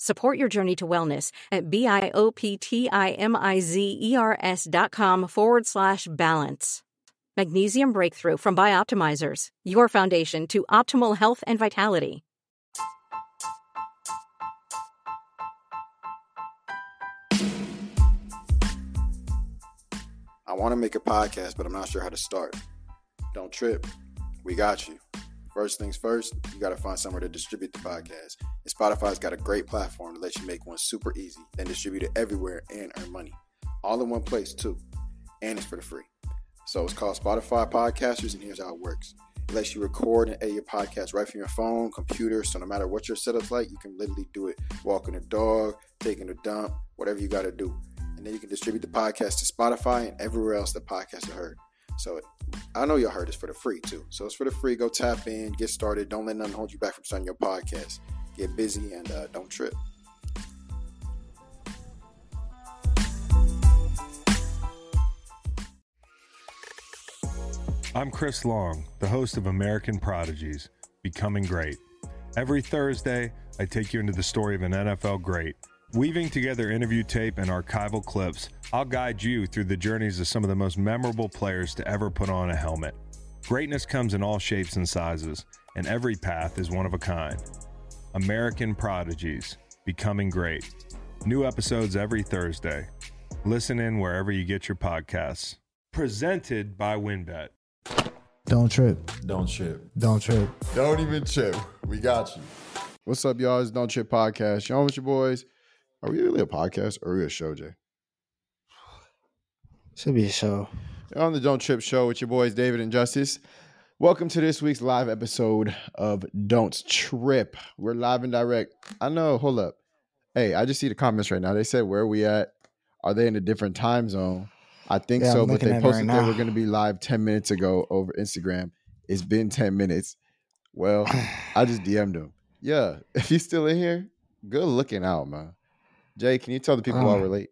Support your journey to wellness at B-I-O-P-T-I-M-I-Z-E-R-S dot com forward slash balance. Magnesium Breakthrough from Bioptimizers, your foundation to optimal health and vitality. I want to make a podcast, but I'm not sure how to start. Don't trip. We got you. First things first, you got to find somewhere to distribute the podcast. And Spotify's got a great platform to let you make one super easy, then distribute it everywhere and earn money. All in one place, too. And it's for the free. So it's called Spotify Podcasters, and here's how it works. It lets you record and edit your podcast right from your phone, computer. So no matter what your setup's like, you can literally do it walking a dog, taking a dump, whatever you got to do. And then you can distribute the podcast to Spotify and everywhere else the podcast are heard. So I know y'all heard this for the free too. So it's for the free. Go tap in, get started. Don't let nothing hold you back from starting your podcast. Get busy and uh, don't trip. I'm Chris Long, the host of American Prodigies Becoming Great. Every Thursday, I take you into the story of an NFL great. Weaving together interview tape and archival clips, I'll guide you through the journeys of some of the most memorable players to ever put on a helmet. Greatness comes in all shapes and sizes, and every path is one of a kind. American Prodigies Becoming Great. New episodes every Thursday. Listen in wherever you get your podcasts. Presented by WinBet. Don't trip. Don't trip. Don't trip. Don't even trip. We got you. What's up, y'all? It's Don't Trip Podcast. Y'all with your boys. Are we really a podcast or are we a show, Jay? Should be a show. You're on the Don't Trip Show with your boys, David and Justice. Welcome to this week's live episode of Don't Trip. We're live and direct. I know, hold up. Hey, I just see the comments right now. They said, Where are we at? Are they in a different time zone? I think Yeah, so, I'm but they posted right were going to be live 10 minutes ago over Instagram. It's been 10 minutes. Well, I just DM'd them. Yeah, if you still in here, good looking out, man. Jay, can you tell the people why Um, we're late?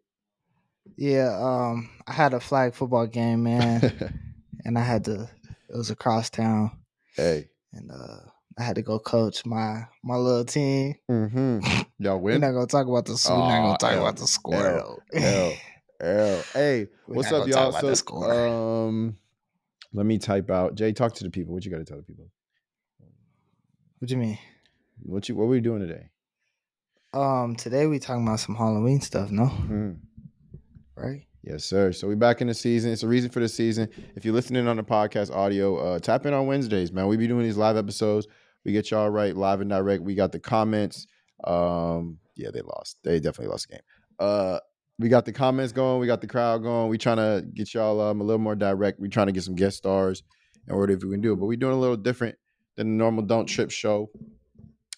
Yeah, um, I had a flag football game, man, and I had to. It was across town, hey. and uh, I had to go coach my my little team. Mm-hmm. Y'all win. We're not gonna talk about the. We're not gonna talk L, about the score L. L, L. Hey, We're what's up, y'all? So, score. um, let me type out. Jay, talk to the people. What you got to tell the people? What do you mean? What you? What were you doing today? Um, today we talking about some Halloween stuff, no? Mhm. Right? Yes, sir. So we back in the season. It's a reason for the season. If you're listening on the podcast audio, uh, tap in on Wednesdays, man. We be doing these live episodes. We get y'all right live and direct. We got the comments. Um, yeah, they lost. They definitely lost the game. Uh, we got the comments going. We got the crowd going. We trying to get y'all um, a little more direct. We trying to get some guest stars and whatever we can do. It but we doing a little different than the normal Don't Trip show.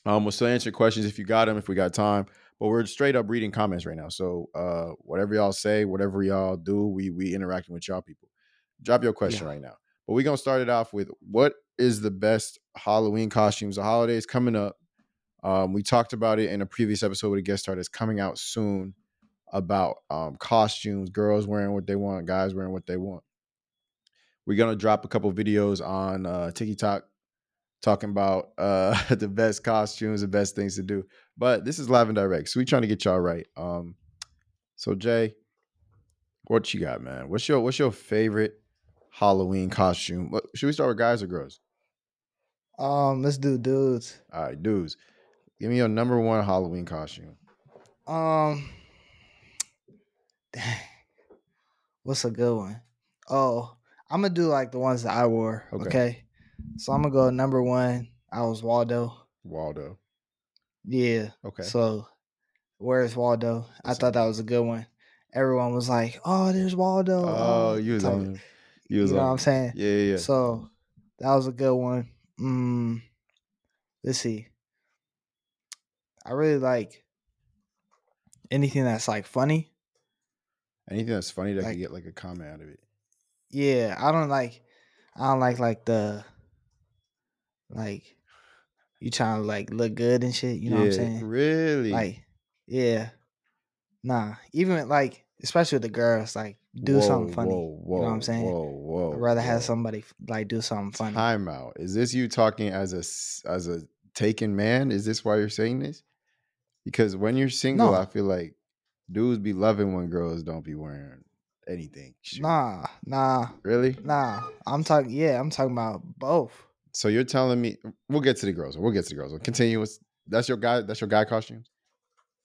Um, we'll still answer questions if you got them, if we got time. But we're straight up reading comments right now. So uh, whatever y'all say, whatever y'all do, we we interacting with y'all people. Drop your question Yeah. right now. But we're gonna start it off with what is the best Halloween costumes? The holidays coming up. Um, we talked about it in a previous episode with a guest star that's coming out soon about um, costumes, girls wearing what they want, guys wearing what they want. We're gonna drop a couple videos on uh, TikTok talking about uh the best costumes, the best things to do. But this is live and direct, so we trying to get y'all right. Um, so Jay, what you got, man? What's your what's your favorite Halloween costume? What, should we start with guys or girls? Um, let's do dudes. All right, dudes. Give me your number one Halloween costume. Um, dang, what's a good one? Oh, I'm gonna do like the ones that I wore. Okay. Okay. So I'm gonna go number one. I was Waldo. Waldo. Yeah. Okay. So where's Waldo? I That's thought that was a good one. Everyone was like, "Oh, there's Waldo." oh, you was on. You You was know on. what I'm saying? Yeah, yeah. yeah. So that was a good one. Mm, let's see. I really like anything that's like funny. Anything that's funny that like- could get like a comment out of it. Yeah, I don't like. I don't like like the like you trying to like look good and shit. You know what I'm saying? Really? Like, yeah, nah. Even like, especially with the girls, like do something funny. Whoa, whoa, you know what I'm saying? Whoa, whoa. I'd rather whoa. have somebody like do something funny. Time out. Is this you talking as a as a taken man? Is this why you're saying this? Because when you're single, No. I feel like dudes be loving when girls don't be wearing anything. Shoot. Nah, nah, Really? nah. I'm talking. Yeah, I'm talking about both. So you're telling me we'll get to the girls. We'll get to the girls. Continue. with- That's your guy. That's your guy costumes.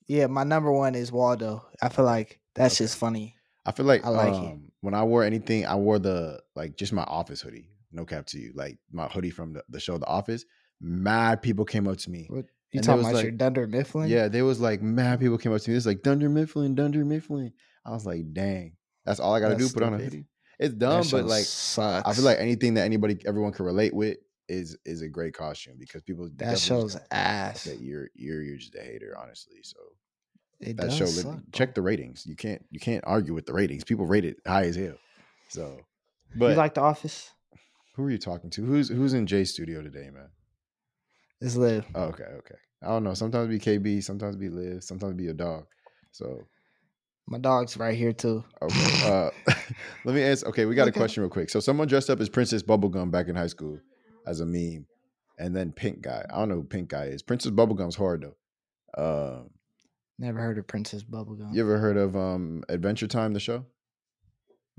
Yeah, my number one is Waldo. I feel like that's just funny. I feel like, I like um, it. when I wore anything, I wore the like just my office hoodie. No cap to you, like my hoodie from the, the show The Office. Mad people came up to me. What you And talking about like- your Dunder Mifflin? Yeah, there was like mad people came up to me. It's like Dunder Mifflin, Dunder Mifflin. I was like, dang, that's all I gotta That's do. Put on a hoodie. It's dumb, but like sucks. I feel like anything that anybody, everyone can relate with is is a great costume because people that show's ass. that you're you're you're just a hater, honestly. So It that show, suck, check the ratings. You can't you can't argue with the ratings. People rate it high as hell. So, but you like The Office? who are you talking to? Who's who's in Jay's studio today, man? It's live. Oh, okay, okay. I don't know. Sometimes be KB, sometimes be Liv, sometimes be your dog. So My dog's right here too. okay. Uh, let me ask. Okay, we got a question real quick. So someone dressed up as Princess Bubblegum back in high school as a meme, and then Pink Guy. I don't know who Pink Guy is. Princess Bubblegum's hard though. Um, Never heard of Princess Bubblegum. you ever heard of um Adventure Time, the show?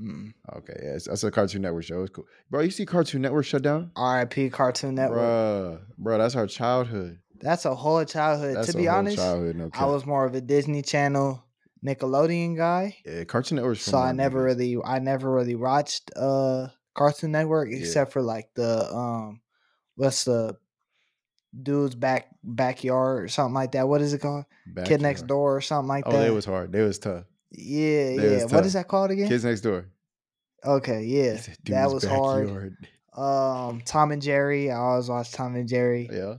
Mm-mm. Okay, yeah, it's, that's a Cartoon Network show. It's cool, bro. You see Cartoon Network shut down, R.I.P. Cartoon Network. Bruh, bro. That's our childhood. That's a whole childhood. That's to a be whole honest, childhood. No I was more of a Disney Channel, Nickelodeon guy. yeah, Cartoon Network. So I never really, I never really watched uh Cartoon Network Yeah. except for like the um, what's the dude's back backyard or something like that. What is it called? Kid Next Door or something like that. Oh, that. they was hard. They was tough. yeah, they yeah. tough. What is that called again? Kids Next Door. okay, yeah, that was hard. Um, Tom and Jerry. I always watch Tom and Jerry. Yeah.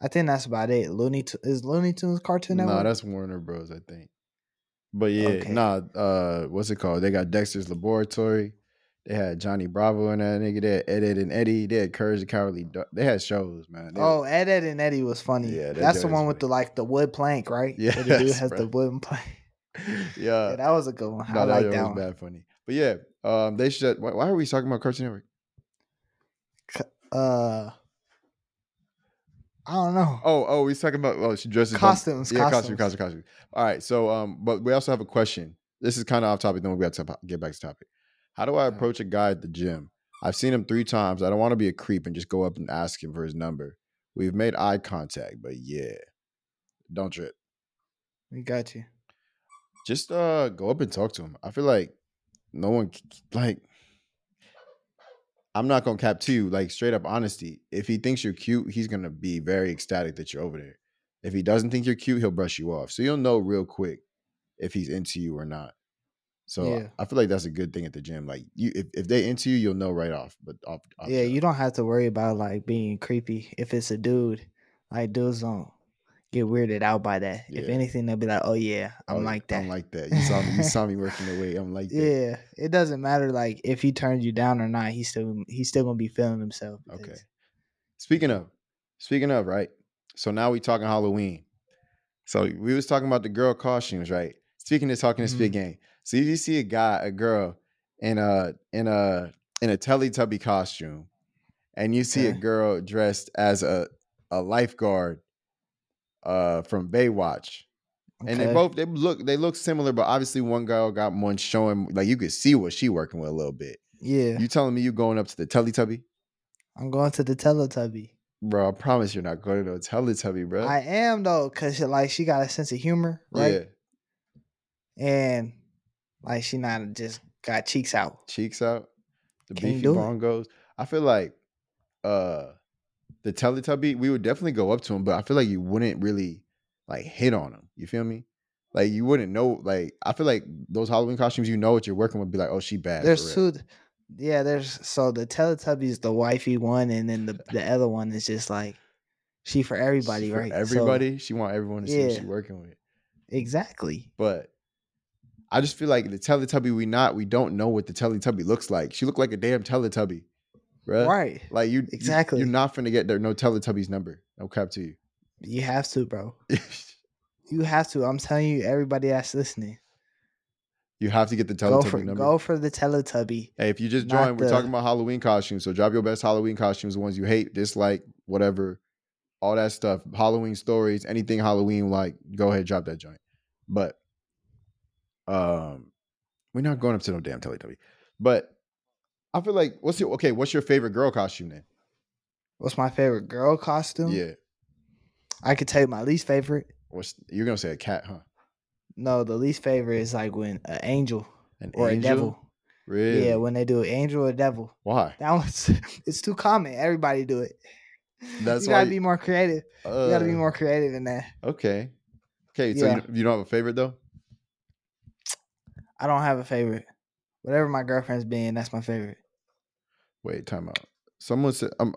I think that's about it. Looney Tu- is Looney Tunes Cartoon No, Network. that's Warner Bros. I think. But yeah, Okay. nah. Uh, what's it called? They got Dexter's Laboratory. They had Johnny Bravo and that nigga. They had Ed, Edd n Eddy. They had Courage the Cowardly. They had shows, man. They- Oh, Ed, Edd n Eddy was funny. Yeah, that that's the one with the like the wood plank, right? Where the dude has the wooden plank. yeah. Yeah, that was a good one. No, I like that was one. bad funny. But yeah, um, they should. Why, why are we talking about Cartoon Network? Uh, I don't know. Oh, oh, he's talking about. Oh, she dresses Costumes, Yeah, costume, costumes. costume, costume. All right. So, um, but we also have a question. This is kind of off topic. Then we got to get back to topic. How do I approach a guy at the gym? I've seen him three times. I don't want to be a creep and just go up and ask him for his number. We've made eye contact, but yeah, don't trip. We got you. Just uh, go up and talk to him. I feel like no one like. I'm not gonna cap to you, like straight up honesty. If he thinks you're cute, he's gonna be very ecstatic that you're over there. If he doesn't think you're cute, he'll brush you off. So you'll know real quick if he's into you or not. So Yeah. I feel like that's a good thing at the gym. Like you, if, if they into you, you'll know right off. But off, off yeah, you don't have to worry about like being creepy if it's a dude. Like dudes don't get weirded out by that. If anything, they'll be like, "Oh yeah, I'm Oh, like that." I'm like that. You saw me. You saw me working the weight. I'm like that. yeah, it doesn't matter like if he turns you down or not. He's still he's still gonna be feeling himself. Okay. Speaking of, speaking of, right? So now we talking Halloween. So we was talking about the girl costumes, right? Speaking of talking to Mm-hmm. spit game. So if you see a guy, a girl in a in a in a Teletubby costume, and you see a girl dressed as a a lifeguard uh from Baywatch. And they both they look they look similar, but obviously one girl got one showing like you could see what she working with a little bit. Yeah, You telling me you going up to the Teletubby? I'm going to the Teletubby. Bro, I promise you're not going to the Teletubby, bro. I am though, cause like she got a sense of humor, right? Yeah. And like she not just got cheeks out. cheeks out, the Can't beefy do it. bongos. I feel like uh the Teletubby, we would definitely go up to him, but I feel like you wouldn't really like hit on him. You feel me? Like you wouldn't know. Like I feel like those Halloween costumes, you know what you're working with. Be like, oh, she bad. There's two. Yeah, there's so the Teletubby is the wifey one, and then the the other one is just like she for everybody, For right? So- Everybody. she want everyone to see what Yeah. she working with. exactly. But I just feel like the Teletubby, we not, we don't know what the Teletubby looks like. She looked like a damn Teletubby, bruh. Right. Like you, you- Exactly. You're not finna get there. No Teletubby's number. No cap to you. You have to, bro. You have to. I'm telling you, everybody that's listening, you have to get the go Teletubby for number. go for the Teletubby. Hey, if you just joined, we're the- talking about Halloween costumes. So drop your best Halloween costumes, the ones you hate, dislike, whatever, all that stuff. Halloween stories, anything Halloween like, go ahead, drop that joint. But um we're not going up to no damn Teletubby. But I feel like what's your okay, what's your favorite girl costume then? What's my favorite girl costume? Yeah. I could tell you my least favorite. What's you're gonna say a cat, huh? No, the least favorite is like when an angel An or angel? a devil. Really? Yeah, when they do an angel or a devil. Why? That one's it's too common. Everybody do it. That's you gotta why be more creative. You gotta be Uh, more creative than that. Okay. Okay, so Yeah. you, you don't have a favorite though? I don't have a favorite. Whatever my girlfriend's being, that's my favorite. Wait, time out. Someone said um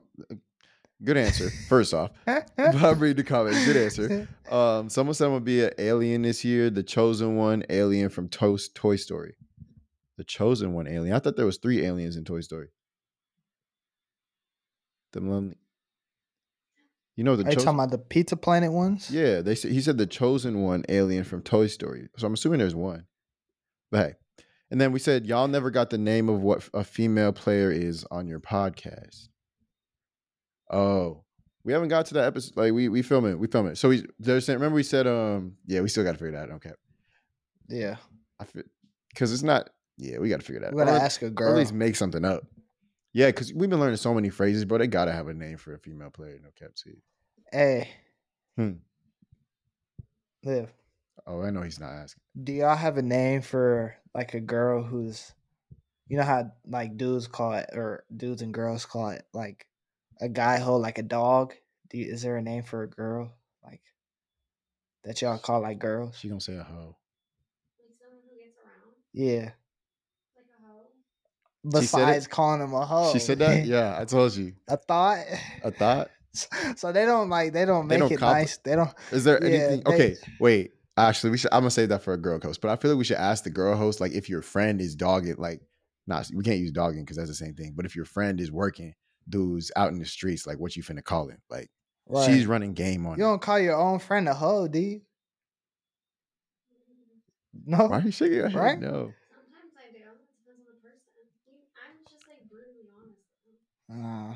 good answer, first off. I'll read the comment. Good answer. Um, someone said I'm gonna be an alien this year, the chosen one alien from Toast Toy Story. The chosen one alien. I thought there was three aliens in Toy Story. The lonely. You know the Are you chosen. talking about the Pizza Planet ones? Yeah, they said he said the chosen one alien from Toy Story. So I'm assuming there's one. But hey. And then we said y'all never got the name of what a female player is on your podcast. Oh. We haven't got to that episode. Like we we film it. We film it. So we there's remember we said um yeah, we still gotta figure that out. Okay. Yeah. I feel because it's not yeah, we gotta figure that We gotta out. Or- ask a or girl. at least make something up. Yeah, because we've been learning so many phrases, bro. They gotta have a name for a female player, no cap to. Hey. Hmm. Liv, Oh, I know he's not asking. do y'all have a name for like a girl who's you know how like dudes call it or dudes and girls call it like a guy hold like a dog? Do you, is there a name for a girl like that y'all call like girls? She gonna say a hoe. Like someone who gets around, Yeah. like a hoe. She said it? Besides calling him a hoe. She said that? Yeah, I told you. a thought. A thought? So they don't like they don't They make don't it compli- nice. They don't. Is there Yeah, anything? they- okay, wait. Actually, we should. I'm gonna save that for a girl host, but I feel like we should ask the girl host, like, if your friend is dogging, like, not we can't use dogging because that's the same thing. But if your friend is working, dudes out in the streets, like, what you finna call him? Like, Right. she's running game on. You don't call your own friend a hoe, do you? No. Why are you shaking your head? Right? No. Sometimes I do. Depends on the person. I'm just like brutally honest. Uh,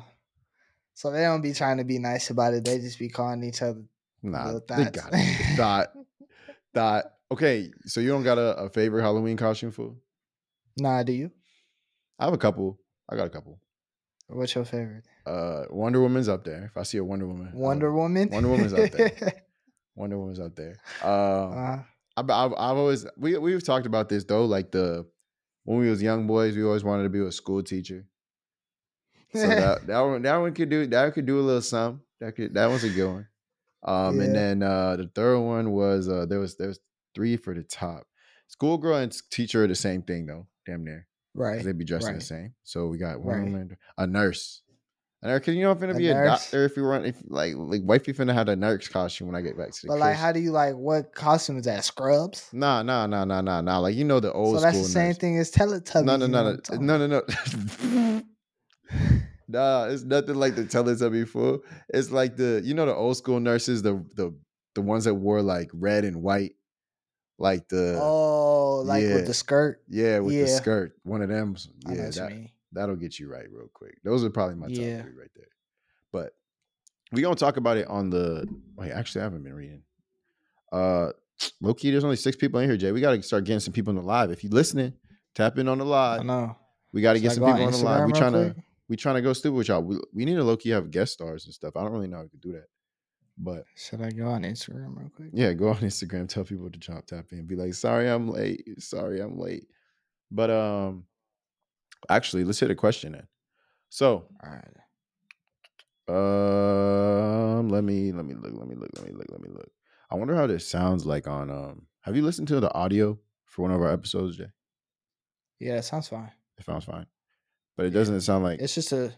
so they don't be trying to be nice about it. They just be calling each other. Nah, Little they thoughts. got it. Thought. Thought. Okay, so you don't got a, a favorite Halloween costume for? Nah, do you? I have a couple. I got a couple. What's your favorite? Uh, Wonder Woman's up there. If I see a Wonder Woman, Wonder Woman. Wonder Woman's up there. Wonder Woman's up there. Um, uh, I've, I've, I've always we we've talked about this though. Like the when we was young boys, we always wanted to be a school teacher. So that that one that one could do that could do a little something. That could that was a good one. Um, and then uh, the third one was uh, there was there was three for the top. Schoolgirl and teacher are the same thing though, damn near. right. They'd be dressed in the same. So we got one Right. a nurse. A nurse, cause you know I'm finna A be a doctor if you run if like like wifey finna have a nurse costume when I get back to the But like, how do you like? What costume is that? Scrubs. Nah, nah, nah, nah, nah, nah. Like you know the old so that's the same nurse. thing as Teletubbies. No, no, no, no, no, no, no. nah, it's nothing like the Teletubby fool. It's like the you know the old school nurses, the the the ones that wore like red and white, like the Oh, like yeah. with the skirt. yeah with the skirt. One of them. Yeah, that, that'll get you right real quick. Those are probably my Yeah. top three right there. But we gonna talk about it on the. Wait, actually, I haven't been reading. Uh, low key, there's only six people in here, Jay. We gotta start getting some people in the live. If you're listening, tap in on the live. I know. We gotta get some people on the live. We trying to? We trying to go stupid with y'all. We, we need to low key have guest stars and stuff. I don't really know how to do that, but Should I go on Instagram real quick? yeah, go on Instagram, tell people to jump tap in, be like, sorry I'm late, sorry I'm late. But um, actually, let's hit a question then. So All right. um, let me let me look, let me look, let me look, let me look. I wonder how this sounds like on um. Have you listened to the audio for one of our episodes, Jay? Yeah, it sounds fine. It sounds fine, but it doesn't sound like It's just a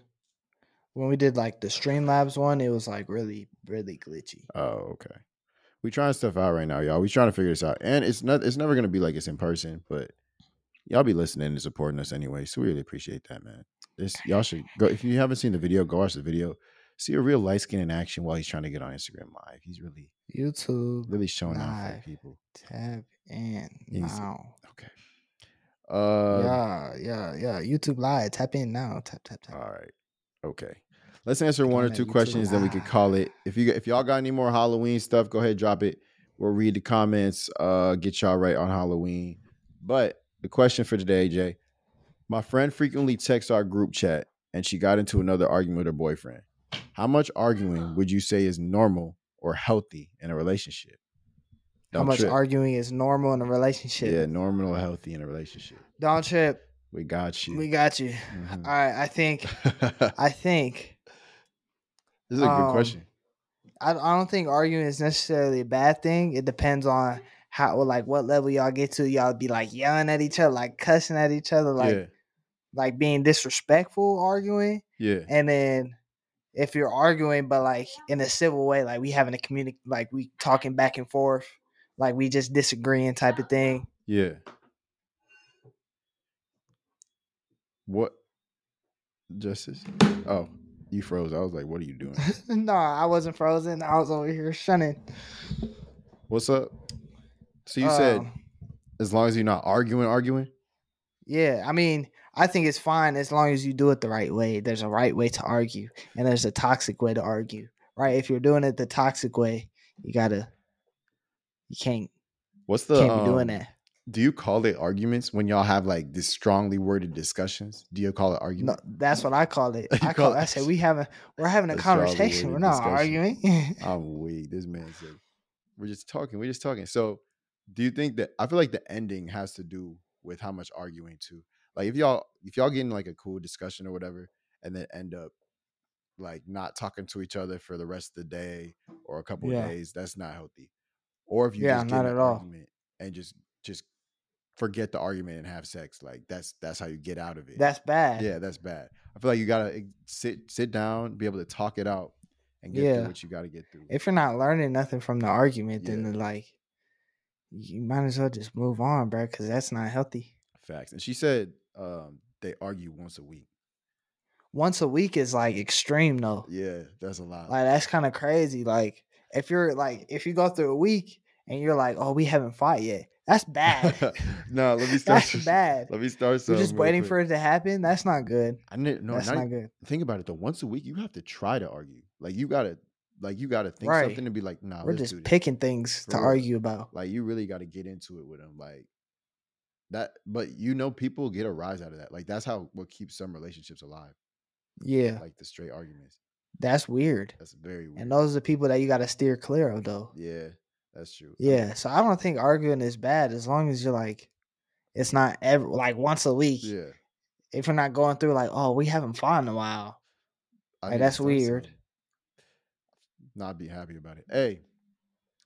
when we did like the Streamlabs one, it was like really, really glitchy. Oh, okay. We trying stuff out right now, y'all. We trying to figure this out, and it's not. It's never gonna be like it's in person, but y'all be listening and supporting us anyway. So we really appreciate that, man. This y'all should go if you haven't seen the video, go watch the video. See a real light skin in action while he's trying to get on Instagram live. He's really, YouTube really showing out for people. tap in Easy. now. Uh, yeah, yeah, yeah. YouTube live. Tap in now. Tap tap tap. All right. Okay. Let's answer one or two YouTube questions, then we could call it. If you if y'all got any more Halloween stuff, go ahead drop it. We'll read the comments. Uh, get y'all right on Halloween. But the question for today, Jay, my friend frequently texts our group chat, and she got into another argument with her boyfriend. How much arguing would you say is normal or healthy in a relationship? How Don't much trip. arguing is normal in a relationship? Yeah, normal healthy in a relationship. Don't trip. We got you. We got you. Mhm. All right. I think. I think. This is a good Um, question. I, I don't think arguing is necessarily a bad thing. It depends on how, or like, what level y'all get to. Y'all be like yelling at each other, like cussing at each other, like, yeah, like being disrespectful, arguing. yeah. And then if you're arguing, but like in a civil way, like we having a communic, like we talking back and forth, like we just disagreeing type of thing. Yeah. What? Justice? Oh, you froze. I was like, what are you doing? no, I wasn't frozen. I was over here shunning. What's up? So you said Um, as long as you're not arguing, arguing? Yeah, I mean, I think it's fine as long as you do it the right way. There's a right way to argue, and there's a toxic way to argue. Right? If you're doing it the toxic way, you gotta, you can't, What's the can't be doing um, that. Do you call it arguments when y'all have like this strongly worded discussions? Do you call it arguments? No, that's what I call it. I call it- I say we having, we're having a A conversation. We're not discussion. arguing. I'm weak. This man said, we're just talking. We're just talking. So, do you think that I feel like the ending has to do with how much arguing too? Like if y'all if y'all get in like a cool discussion or whatever, and then end up like not talking to each other for the rest of the day or a couple Yeah. of days, that's not healthy. Or if you Yeah, just get not at all. and just just forget the argument and have sex, like that's that's how you get out of it. that's bad. yeah, that's bad. I feel like you gotta eh, sit sit down, be able to talk it out, and get Yeah. through what you got to get through. If you're not learning nothing from the argument, then like, you might as well just move on, bro, because that's not healthy. Facts. And she said um, they argue once a week. Once a week is like extreme though. Yeah, that's a lot. Like that's kind of crazy. Like if you're like if you go through a week and you're like, oh, we haven't fought yet. That's bad. no, let me start. that's bad. Let me start. You're just waiting quick. for it to happen. That's not good. I didn't. No, that's not not good. think about it though. Once a week, you have to try to argue. Like you gotta, like you gotta think Right. something and be like, nah, We're let's just picking things For to real. argue about. Like you really got to get into it with them. Like that. But you know, people get a rise out of that. Like that's how what keeps some relationships alive. Yeah, Like the straight arguments. That's weird. That's very weird. And those are the people that you got to steer clear of, though. Yeah, that's true. Yeah, so I don't think arguing is bad as long as you're like, it's not ever like once a week. yeah. If you're not going through like, oh, we haven't fought in a while. I Like, that's weird. something. Not be happy about it. Hey,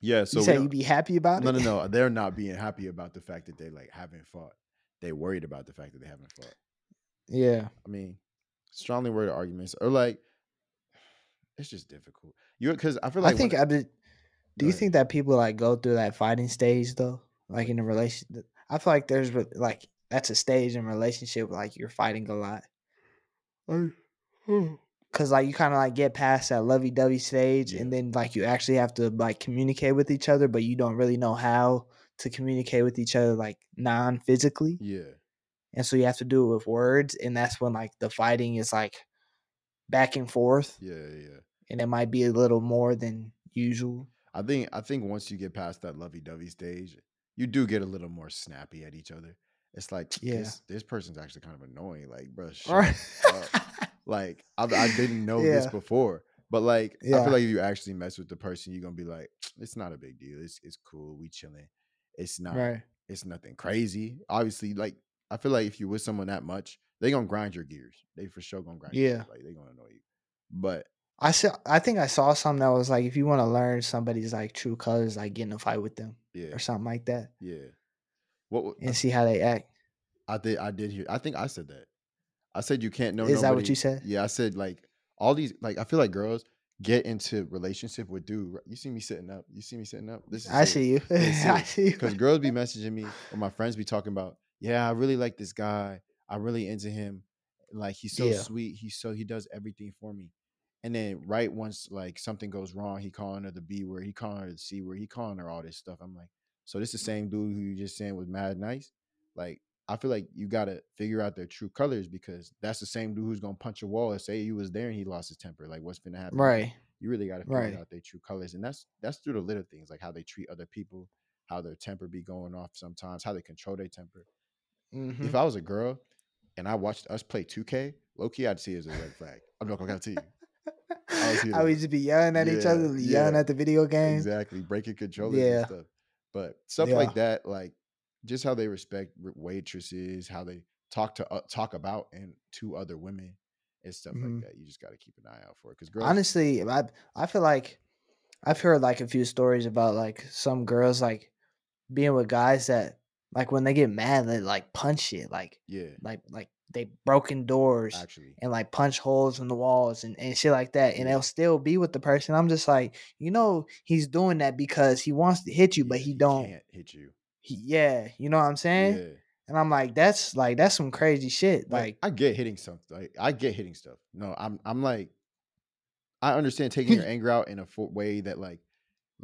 yeah. So you say you be happy about no, it? No, no, no. They're not being happy about the fact that they like haven't fought. They worried about the fact that they haven't fought. Yeah, I mean, strongly worded arguments or like, it's just difficult. You because I feel like I think I did. Do you think that people like go through that fighting stage though, like in a relation? I feel like there's like that's a stage in relationship like you're fighting a lot. Cause like you kind of like get past that lovey dovey stage, and then like you actually have to like communicate with each other, but you don't really know how to communicate with each other like non physically. yeah, and so you have to do it with words, and that's when like the fighting is like back and forth, Yeah, yeah. and it might be a little more than usual. I think I think once you get past that lovey dovey stage, you do get a little more snappy at each other. It's like Yeah. this this person's actually kind of annoying. Like, bro, shut Right. up. Like I, I didn't know this before, but like I feel like if you actually mess with the person, you're gonna be like, it's not a big deal. It's it's cool. We chilling. It's not. right. It's nothing crazy. Obviously, like I feel like if you're with someone that much, they gonna grind your gears. They for sure gonna grind. your Yeah. gears. Like they gonna annoy you. But I saw. I think I saw something that was like, if you want to learn somebody's like true colors, like get in a fight with them yeah, or something like that, yeah. What and uh see how they act. I did. I did hear. I think I said that. I said you can't know. Is that what you said? Yeah, I said like all these. Like I feel like girls get into relationship with dude. You see me sitting up. You see me sitting up. This is I see you. I see you. because girls be messaging me or my friends be talking about. Yeah, I really like this guy. I'm really into him. Like he's so Yeah. sweet. He's so he does everything for me. And then right once like something goes wrong, he calling her the B word. He calling her the C word. He calling her all this stuff. I'm like, so this is the mm. same dude who you just saying was mad nice. Like I feel like you gotta figure out their true colors because that's the same dude who's gonna punch a wall and say you was there and he lost his temper. Like what's gonna happen? Right. You really gotta figure Right. out their true colors, and that's that's through the little things like how they treat other people, how their temper be going off sometimes, how they control their temper. Mhm. If I was a girl and I watched us play 2K, low key, I'd see it as a red flag. I'm not gonna to you. I would see I would that. just be yelling at each other, yelling yeah. at the video game. Exactly, breaking controllers Yeah. and stuff. But stuff Yeah. like that, like just how they respect waitresses, how they talk to uh, talk about and to other women and stuff Mhm. like that. You just got to keep an eye out for it because girls. Honestly, I I feel like I've heard like a few stories about like some girls like being with guys that like when they get mad they like punch shit like yeah, like like they broken doors actually, and like punch holes in the walls and, and shit like that and Yeah. they'll still be with the person. I'm just like, you know, he's doing that because he wants to hit you, but yeah, he don't. can't hit you. He, yeah, you know what I'm saying? Yeah. And I'm like, that's like that's some crazy shit. Like, Like, I get hitting stuff. Like I get hitting stuff. No, I'm I'm like I understand taking your anger out in a way that like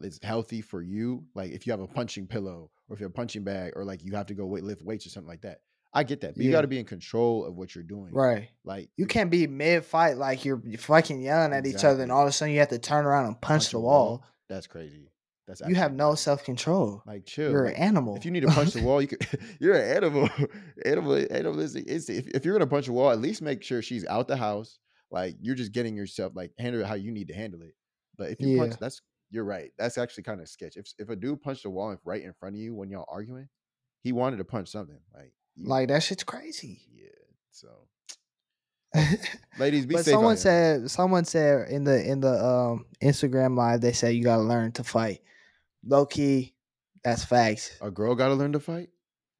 is healthy for you. Like if you have a punching pillow or if you have a punching bag or like you have to go weight, lift weights or something like that. I get that. But you got to be in control of what you're doing. right. Like You can't be mid fight like you're fucking yelling at each other and all of a sudden you have to turn around and punch, the a wall. That's crazy. That's You have no self control. like chill. You're like, an animal. If you need to punch the wall, you could. You're an animal. animal. Animalistic. It's, if, if you're gonna punch a wall, at least make sure she's out the house. Like you're just getting yourself like handle it how you need to handle it. But if you punch, that's you're right. That's actually kind of sketch. If if a dude punched a wall right in front of you when y'all arguing, he wanted to punch something. Like you- like that shit's crazy. yeah. So ladies, be but safe. someone said someone said in the in the um Instagram live they said you gotta learn to fight. Low key, that's facts. a girl got to learn to fight.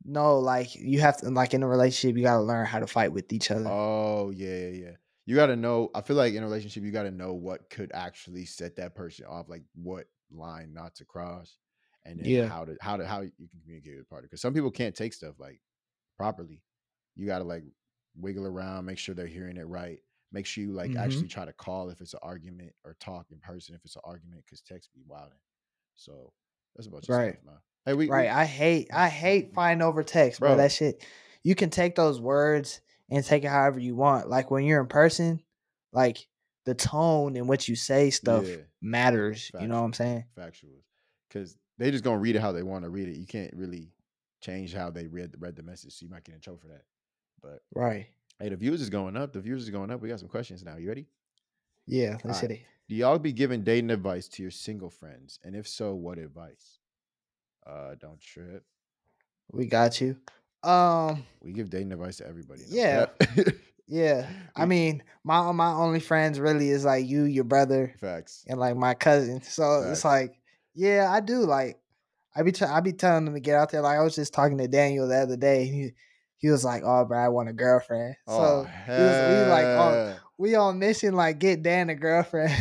No, like you have to like in a relationship you gotta learn how to fight with each other. Oh yeah, yeah, yeah. You got to know. I feel like in a relationship, you got to know what could actually set that person off, like what line not to cross, and then Yeah. how to how to how you can communicate with a partner. Because some people can't take stuff like properly. You got to like wiggle around, make sure they're hearing it right. Make sure you like Mhm. actually try to call if it's an argument or talk in person if it's an argument, because text be wilding. So that's about your Right. stuff, man. Hey, we right. we- I hate I hate fighting over text, bro. Bro. That shit. You can take those words and take it however you want. Like when you're in person, like the tone in which you say stuff Yeah. matters. You know what I'm saying? factuals because they just gonna read it how they want to read it. You can't really change how they read read the message, so you might get in trouble for that. But Right. hey, the views is going up. The views is going up. We got some questions now. You ready? Yeah. Let's hit it. Do y'all be giving dating advice to your single friends? And if so, what advice? Uh, don't trip. We got you. Um. We give dating advice to everybody. Yeah. Yeah. I mean, my my only friends really is like you, your brother, facts. and like my cousin. So Facts. it's like, yeah, I do. Like, I be t- I be telling them to get out there. Like I was just talking to Daniel the other day. and He he was like, "Oh, bro, I want a girlfriend." oh, so we was, we like, oh, we on mission. Like, get Dan a girlfriend.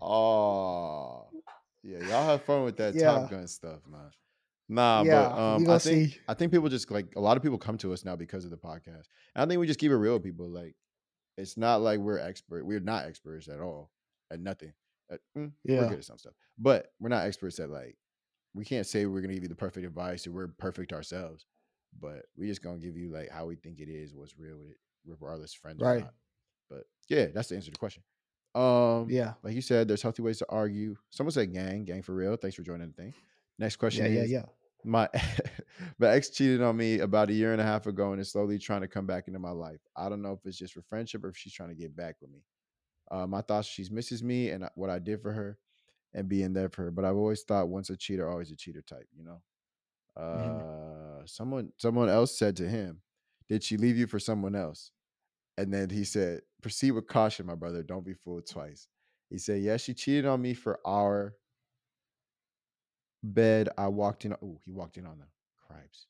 Oh, yeah, y'all have fun with that Yeah. Top Gun stuff, man. Nah, Yeah, but um, I think see. I think people just like a lot of people come to us now because of the podcast. And I think we just keep it real, with people. Like, it's not like we're expert. We're not experts at all at nothing. At- mm, we're good at some stuff, but we're not experts at like. We can't say we're gonna give you the perfect advice or we're perfect ourselves. but we just gonna give you like how we think it is, what's real with it, regardless friends or Right. not. But yeah, that's the answer to the question. Um, Yeah. like you said, there's healthy ways to argue. Someone said gang, gang for real. Thanks for joining the thing. Next question Yeah, yeah, yeah. My my ex cheated on me about a year and a half ago and is slowly trying to come back into my life. I don't know if it's just for friendship or if she's trying to get back with me. Uh, my thoughts: she misses me and what I did for her, and being there for her. But I've always thought once a cheater, always a cheater type. You know. Uh, Mhm. someone someone else said to him, "Did she leave you for someone else?" And then he said, "Proceed with caution, my brother. Don't be fooled twice." He said, "Yes, she cheated on me for our bed. I walked in. Oh, he walked in on the cripes.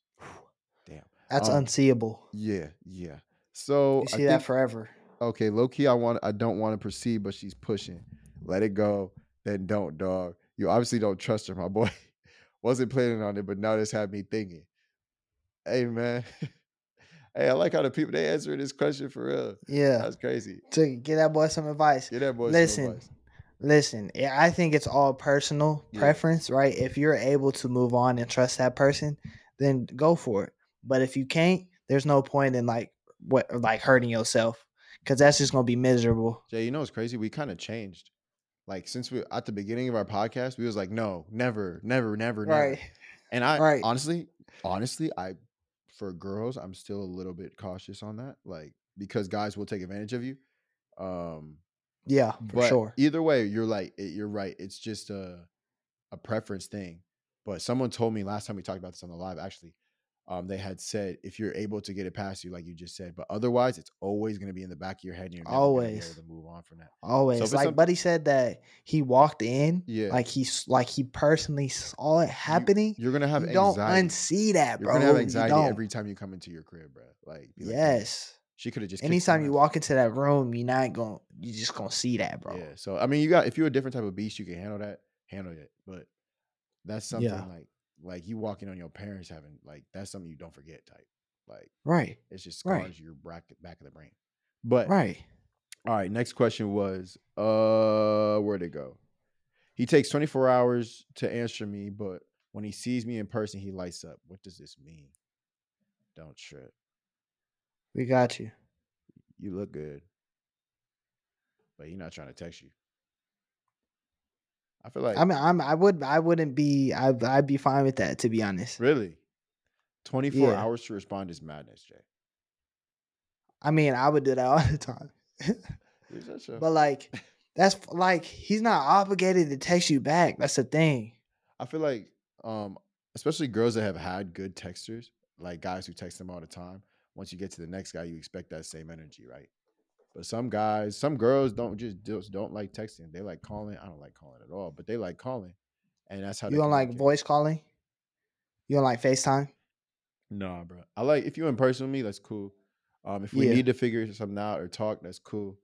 Damn. That's Um, unseeable. Yeah, yeah. So You I see that think- forever. okay, low key, I want, I don't want to proceed, but she's pushing. Let it go. Then don't, dog. You obviously don't trust her, my boy. Wasn't planning on it, but now this had me thinking. Hey, man. hey, I like how the people they answering this question for real. Yeah. That's crazy. To give that boy some advice. Get that boy some Listen, advice. Listen, I think it's all personal Yeah. preference, right? If you're able to move on and trust that person, then go for it. But if you can't, there's no point in like what like hurting yourself because that's just gonna be miserable. Jay, you know what's crazy? We kind of changed. Like since we at the beginning of our podcast, we was like, no, never, never, never, never. Right. And I Right. honestly, honestly, I for girls, I'm still a little bit cautious on that. Like because guys will take advantage of you. Um Yeah, for but sure. either way, you're like you're right. It's just a a preference thing. But someone told me last time we talked about this on the live, actually, um, they had said if you're able to get it past you, like you just said, but otherwise, it's always going to be in the back of your head, and you're Always. able to move on from that. Always. it's like some- Buddy said that he walked in, Yeah. like he's like he personally saw it happening. You're gonna have you don't unsee that, bro. You're gonna have anxiety every time you come into your crib, bro. Like, be like, "Damn, yes. She could have just. Anytime you walk into that room, you're not gonna you just gonna see that, bro. Yeah. So I mean, you got if you're a different type of beast, you can handle that, handle it. But that's something Yeah. like like you walking on your parents having like that's something you don't forget type. Like Right. it's just Right. scars your back back of the brain. But Right. all right, next question was uh where'd it go? He takes 24 hours to answer me, but when he sees me in person, he lights up. What does this mean? Don't trip. We got you. You look good. But he's not trying to text you. I feel like I mean, I'm I would I wouldn't be I I'd be fine with that to be honest. really 24 Yeah. hours to respond is madness, Jay. I mean, I would do that all the time. Is that so? but like that's like he's not obligated to text you back. That's the thing. I feel like, um, especially girls that have had good texters, like guys who text them all the time. Once you get to the next guy, you expect that same energy, right? But some guys, some girls don't just just don't like texting. They like calling. I don't like calling at all, but they like calling, and that's how You they don't like voice calling? You don't like FaceTime? Nah, bro. I like if you in person with me, that's cool. Um, if we Yeah. need to figure something out or talk, that's cool.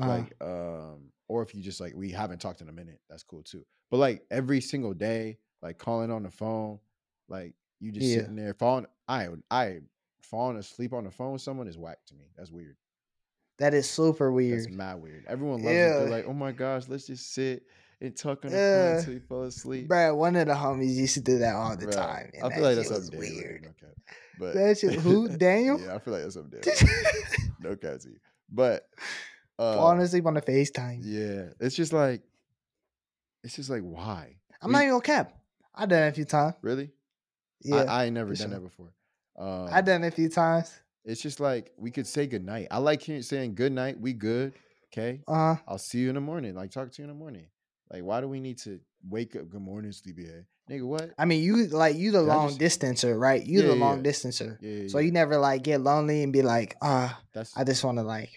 Uh, like um or if you just like we haven't talked in a minute that's cool too but like every single day like calling on the phone like you just Yeah. sitting there falling i i falling asleep on the phone with someone is whack to me that's weird that is super weird. that's mad weird everyone loves it they're like oh my gosh let's just sit and talk on the Yeah. phone until you fall asleep Bruh, one of the homies used to do that all the Bruh, time. i that feel like that's something Daniel would do, weird. cap. but That shit- who? Daniel? yeah i feel like that's something no you. but uh Falling asleep on the FaceTime. yeah it's just like it's just like why I'm We- not even gonna cap. I done it a few times. Really? Yeah, I, I ain't never done sure. that before. Um, I done it a few times. It's just like we could say good night. I like hearing saying good night. We good. Okay. Uh huh. I'll see you in the morning. Like talk to you in the morning. Like why do we need to wake up? Good morning, sleepyhead. Nigga, what? I mean, you like you the Did long just- distancer, right? You Yeah, the yeah, long yeah. distancer. So you never like get lonely and be like, ah, That's I just want to like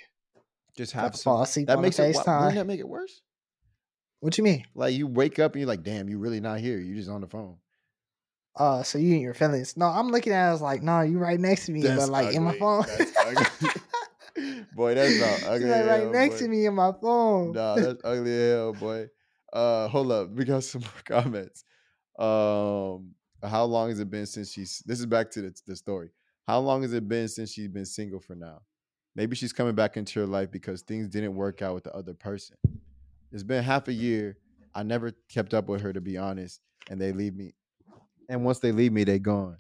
just have fall asleep That on makes it. why- FaceTime. Wouldn't that make it worse? What you mean? Like you wake up and you're like, damn, you really not here. You just on the phone. Uh, so you and your feelings? No, I'm looking at it as like, nah, you right next to me, That's but like in my phone. That's ugly. Boy, that's not ugly. like right hell, next boy. to me in my phone. Nah, that's ugly as hell, boy. Uh, hold up, we got some more comments. Um, how long has it been since she's? This is back to the, the story. How long has it been since she's been single for now? Maybe she's coming back into your life because things didn't work out with the other person. It's been half a year. I never kept up with her to be honest, and they leave me. And once they leave me, they gone.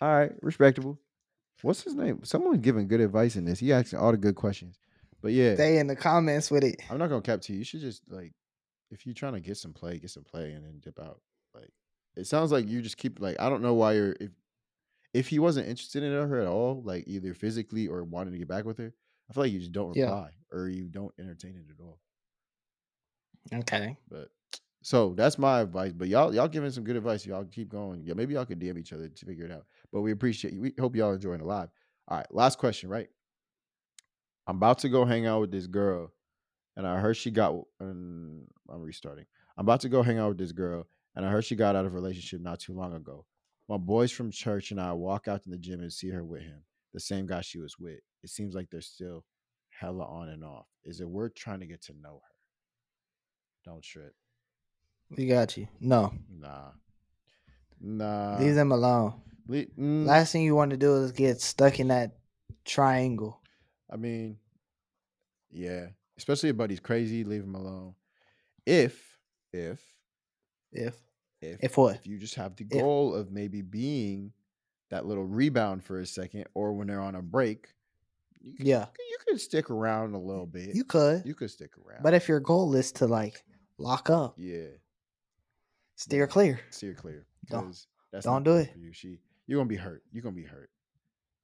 All right, respectable. What's his name? Someone giving good advice in this. He asking all the good questions. But yeah, Stay in the comments with it. I'm not gonna cap to you. You should just like, if you're trying to get some play, get some play, and then dip out. Like, it sounds like you just keep like I don't know why you're if if he wasn't interested in her at all, like either physically or wanting to get back with her. I feel like you just don't Yeah. reply or you don't entertain it at all. Okay. But so that's my advice. But y'all y'all giving some good advice. Y'all keep going. Yeah, maybe y'all could DM each other to figure it out. But we appreciate you. We hope y'all enjoying the live. All right, last question, right? I'm about to go hang out with this girl, and I heard she got. Um, I'm restarting. I'm about to go hang out with this girl, and I heard she got out of a relationship not too long ago. My boys from church and I walk out to the gym and see her with him, the same guy she was with. It seems like they're still hella on and off. Is it worth trying to get to know her? Don't trip. We got you. No. Nah. Nah. Leave them alone. Le- mm, Last thing you want to do is get stuck in that triangle. I mean, yeah. Especially if buddy's crazy, leave him alone. If, if, If if, If what? If you just have the If- goal of maybe being that little rebound for a second, or when they're on a break, you could, Yeah. you could stick around a little bit. you could. you could stick around. But if your goal is to like lock up, yeah, steer clear. steer clear. Don't- that's don't do it. For you. She, you're gonna be hurt. You're gonna be hurt.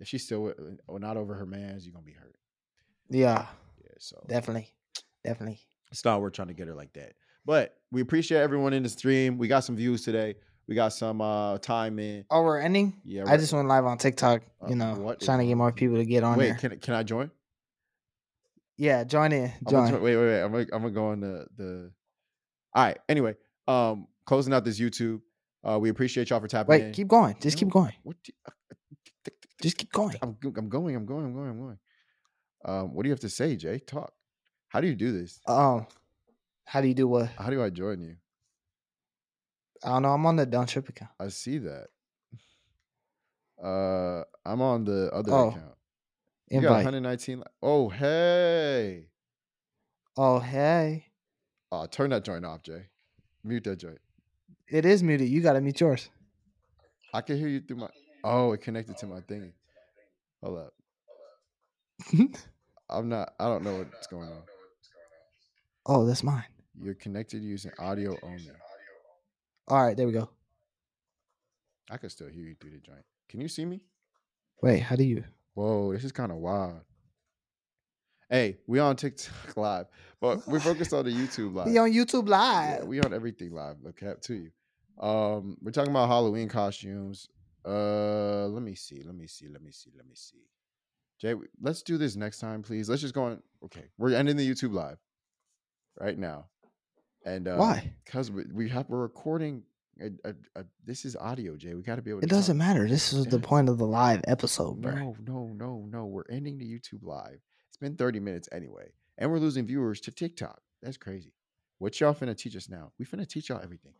If she's still or not over her man's, you're gonna be hurt. Yeah, Yeah, so definitely. Definitely. it's not worth trying to get her like that. But we appreciate everyone in the stream. We got some views today. We got some uh time in. Oh, we're ending? Yeah, I we're- just went live on TikTok, Uh, you know, what trying to get more people to get on Wait, there. can can I join? yeah, join in. I'm gonna Join. join- wait, wait, wait. I'm gonna, I'm gonna go on the the. All right. Anyway, um, closing out this YouTube. Uh, we appreciate y'all for tapping in. Wait, keep going. Just keep going. You- uh, Just keep going. I'm I'm going. I'm going. I'm going. I'm going. Um, what do you have to say, Jay? Talk. How do you do this? Um, how do you do what? How do I join you? I don't know. I'm on the Don't Trip account. I see that. Uh, I'm on the other Oh, account. You got 119. Oh, hey. Oh, hey. Oh, turn that joint off, Jay. Mute that joint. It is muted. You got to mute yours. I can hear you through my. Oh, it connected to my thing. Hold up. I'm not. I don't know what's going on. oh, that's mine. You're connected using audio only. All right, there we go. I can still hear you through the joint. Can you see me? Wait, how do you? Whoa, this is kind of wild. Hey, we on TikTok live, but we're focused on the YouTube live. Be on YouTube Yeah, Live. we on everything live. Look up to you. Um, we're talking about Halloween costumes. Uh, let me see. Let me see. Let me see. Let me see. Jay, let's do this next time, please. Let's just go on. Okay, we're ending the YouTube live right now, and uh, Why? Because we, we have we're recording. A, a, a, this is audio, Jay. We got to be able. to It doesn't talk. matter. This is the point of the live episode, bro. No, no, no, no. We're ending the YouTube live. It's been 30 minutes anyway. And we're losing viewers to TikTok. That's crazy. What y'all finna teach us now? We finna teach y'all everything.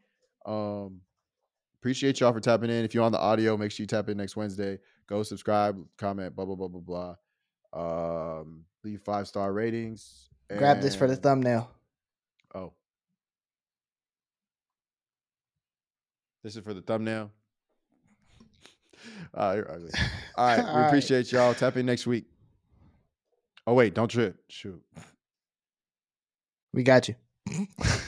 Um appreciate y'all for tapping in. If you're on the audio, make sure you tap in next Wednesday. Go subscribe, comment, blah, blah, blah, blah, blah. Um, leave five star ratings. Grab this for the thumbnail. Oh. This is for the thumbnail. Ah, you're ugly. All right. All we right. appreciate y'all. Tap in next week. Oh, wait. Don't trip. Shoot. We got you.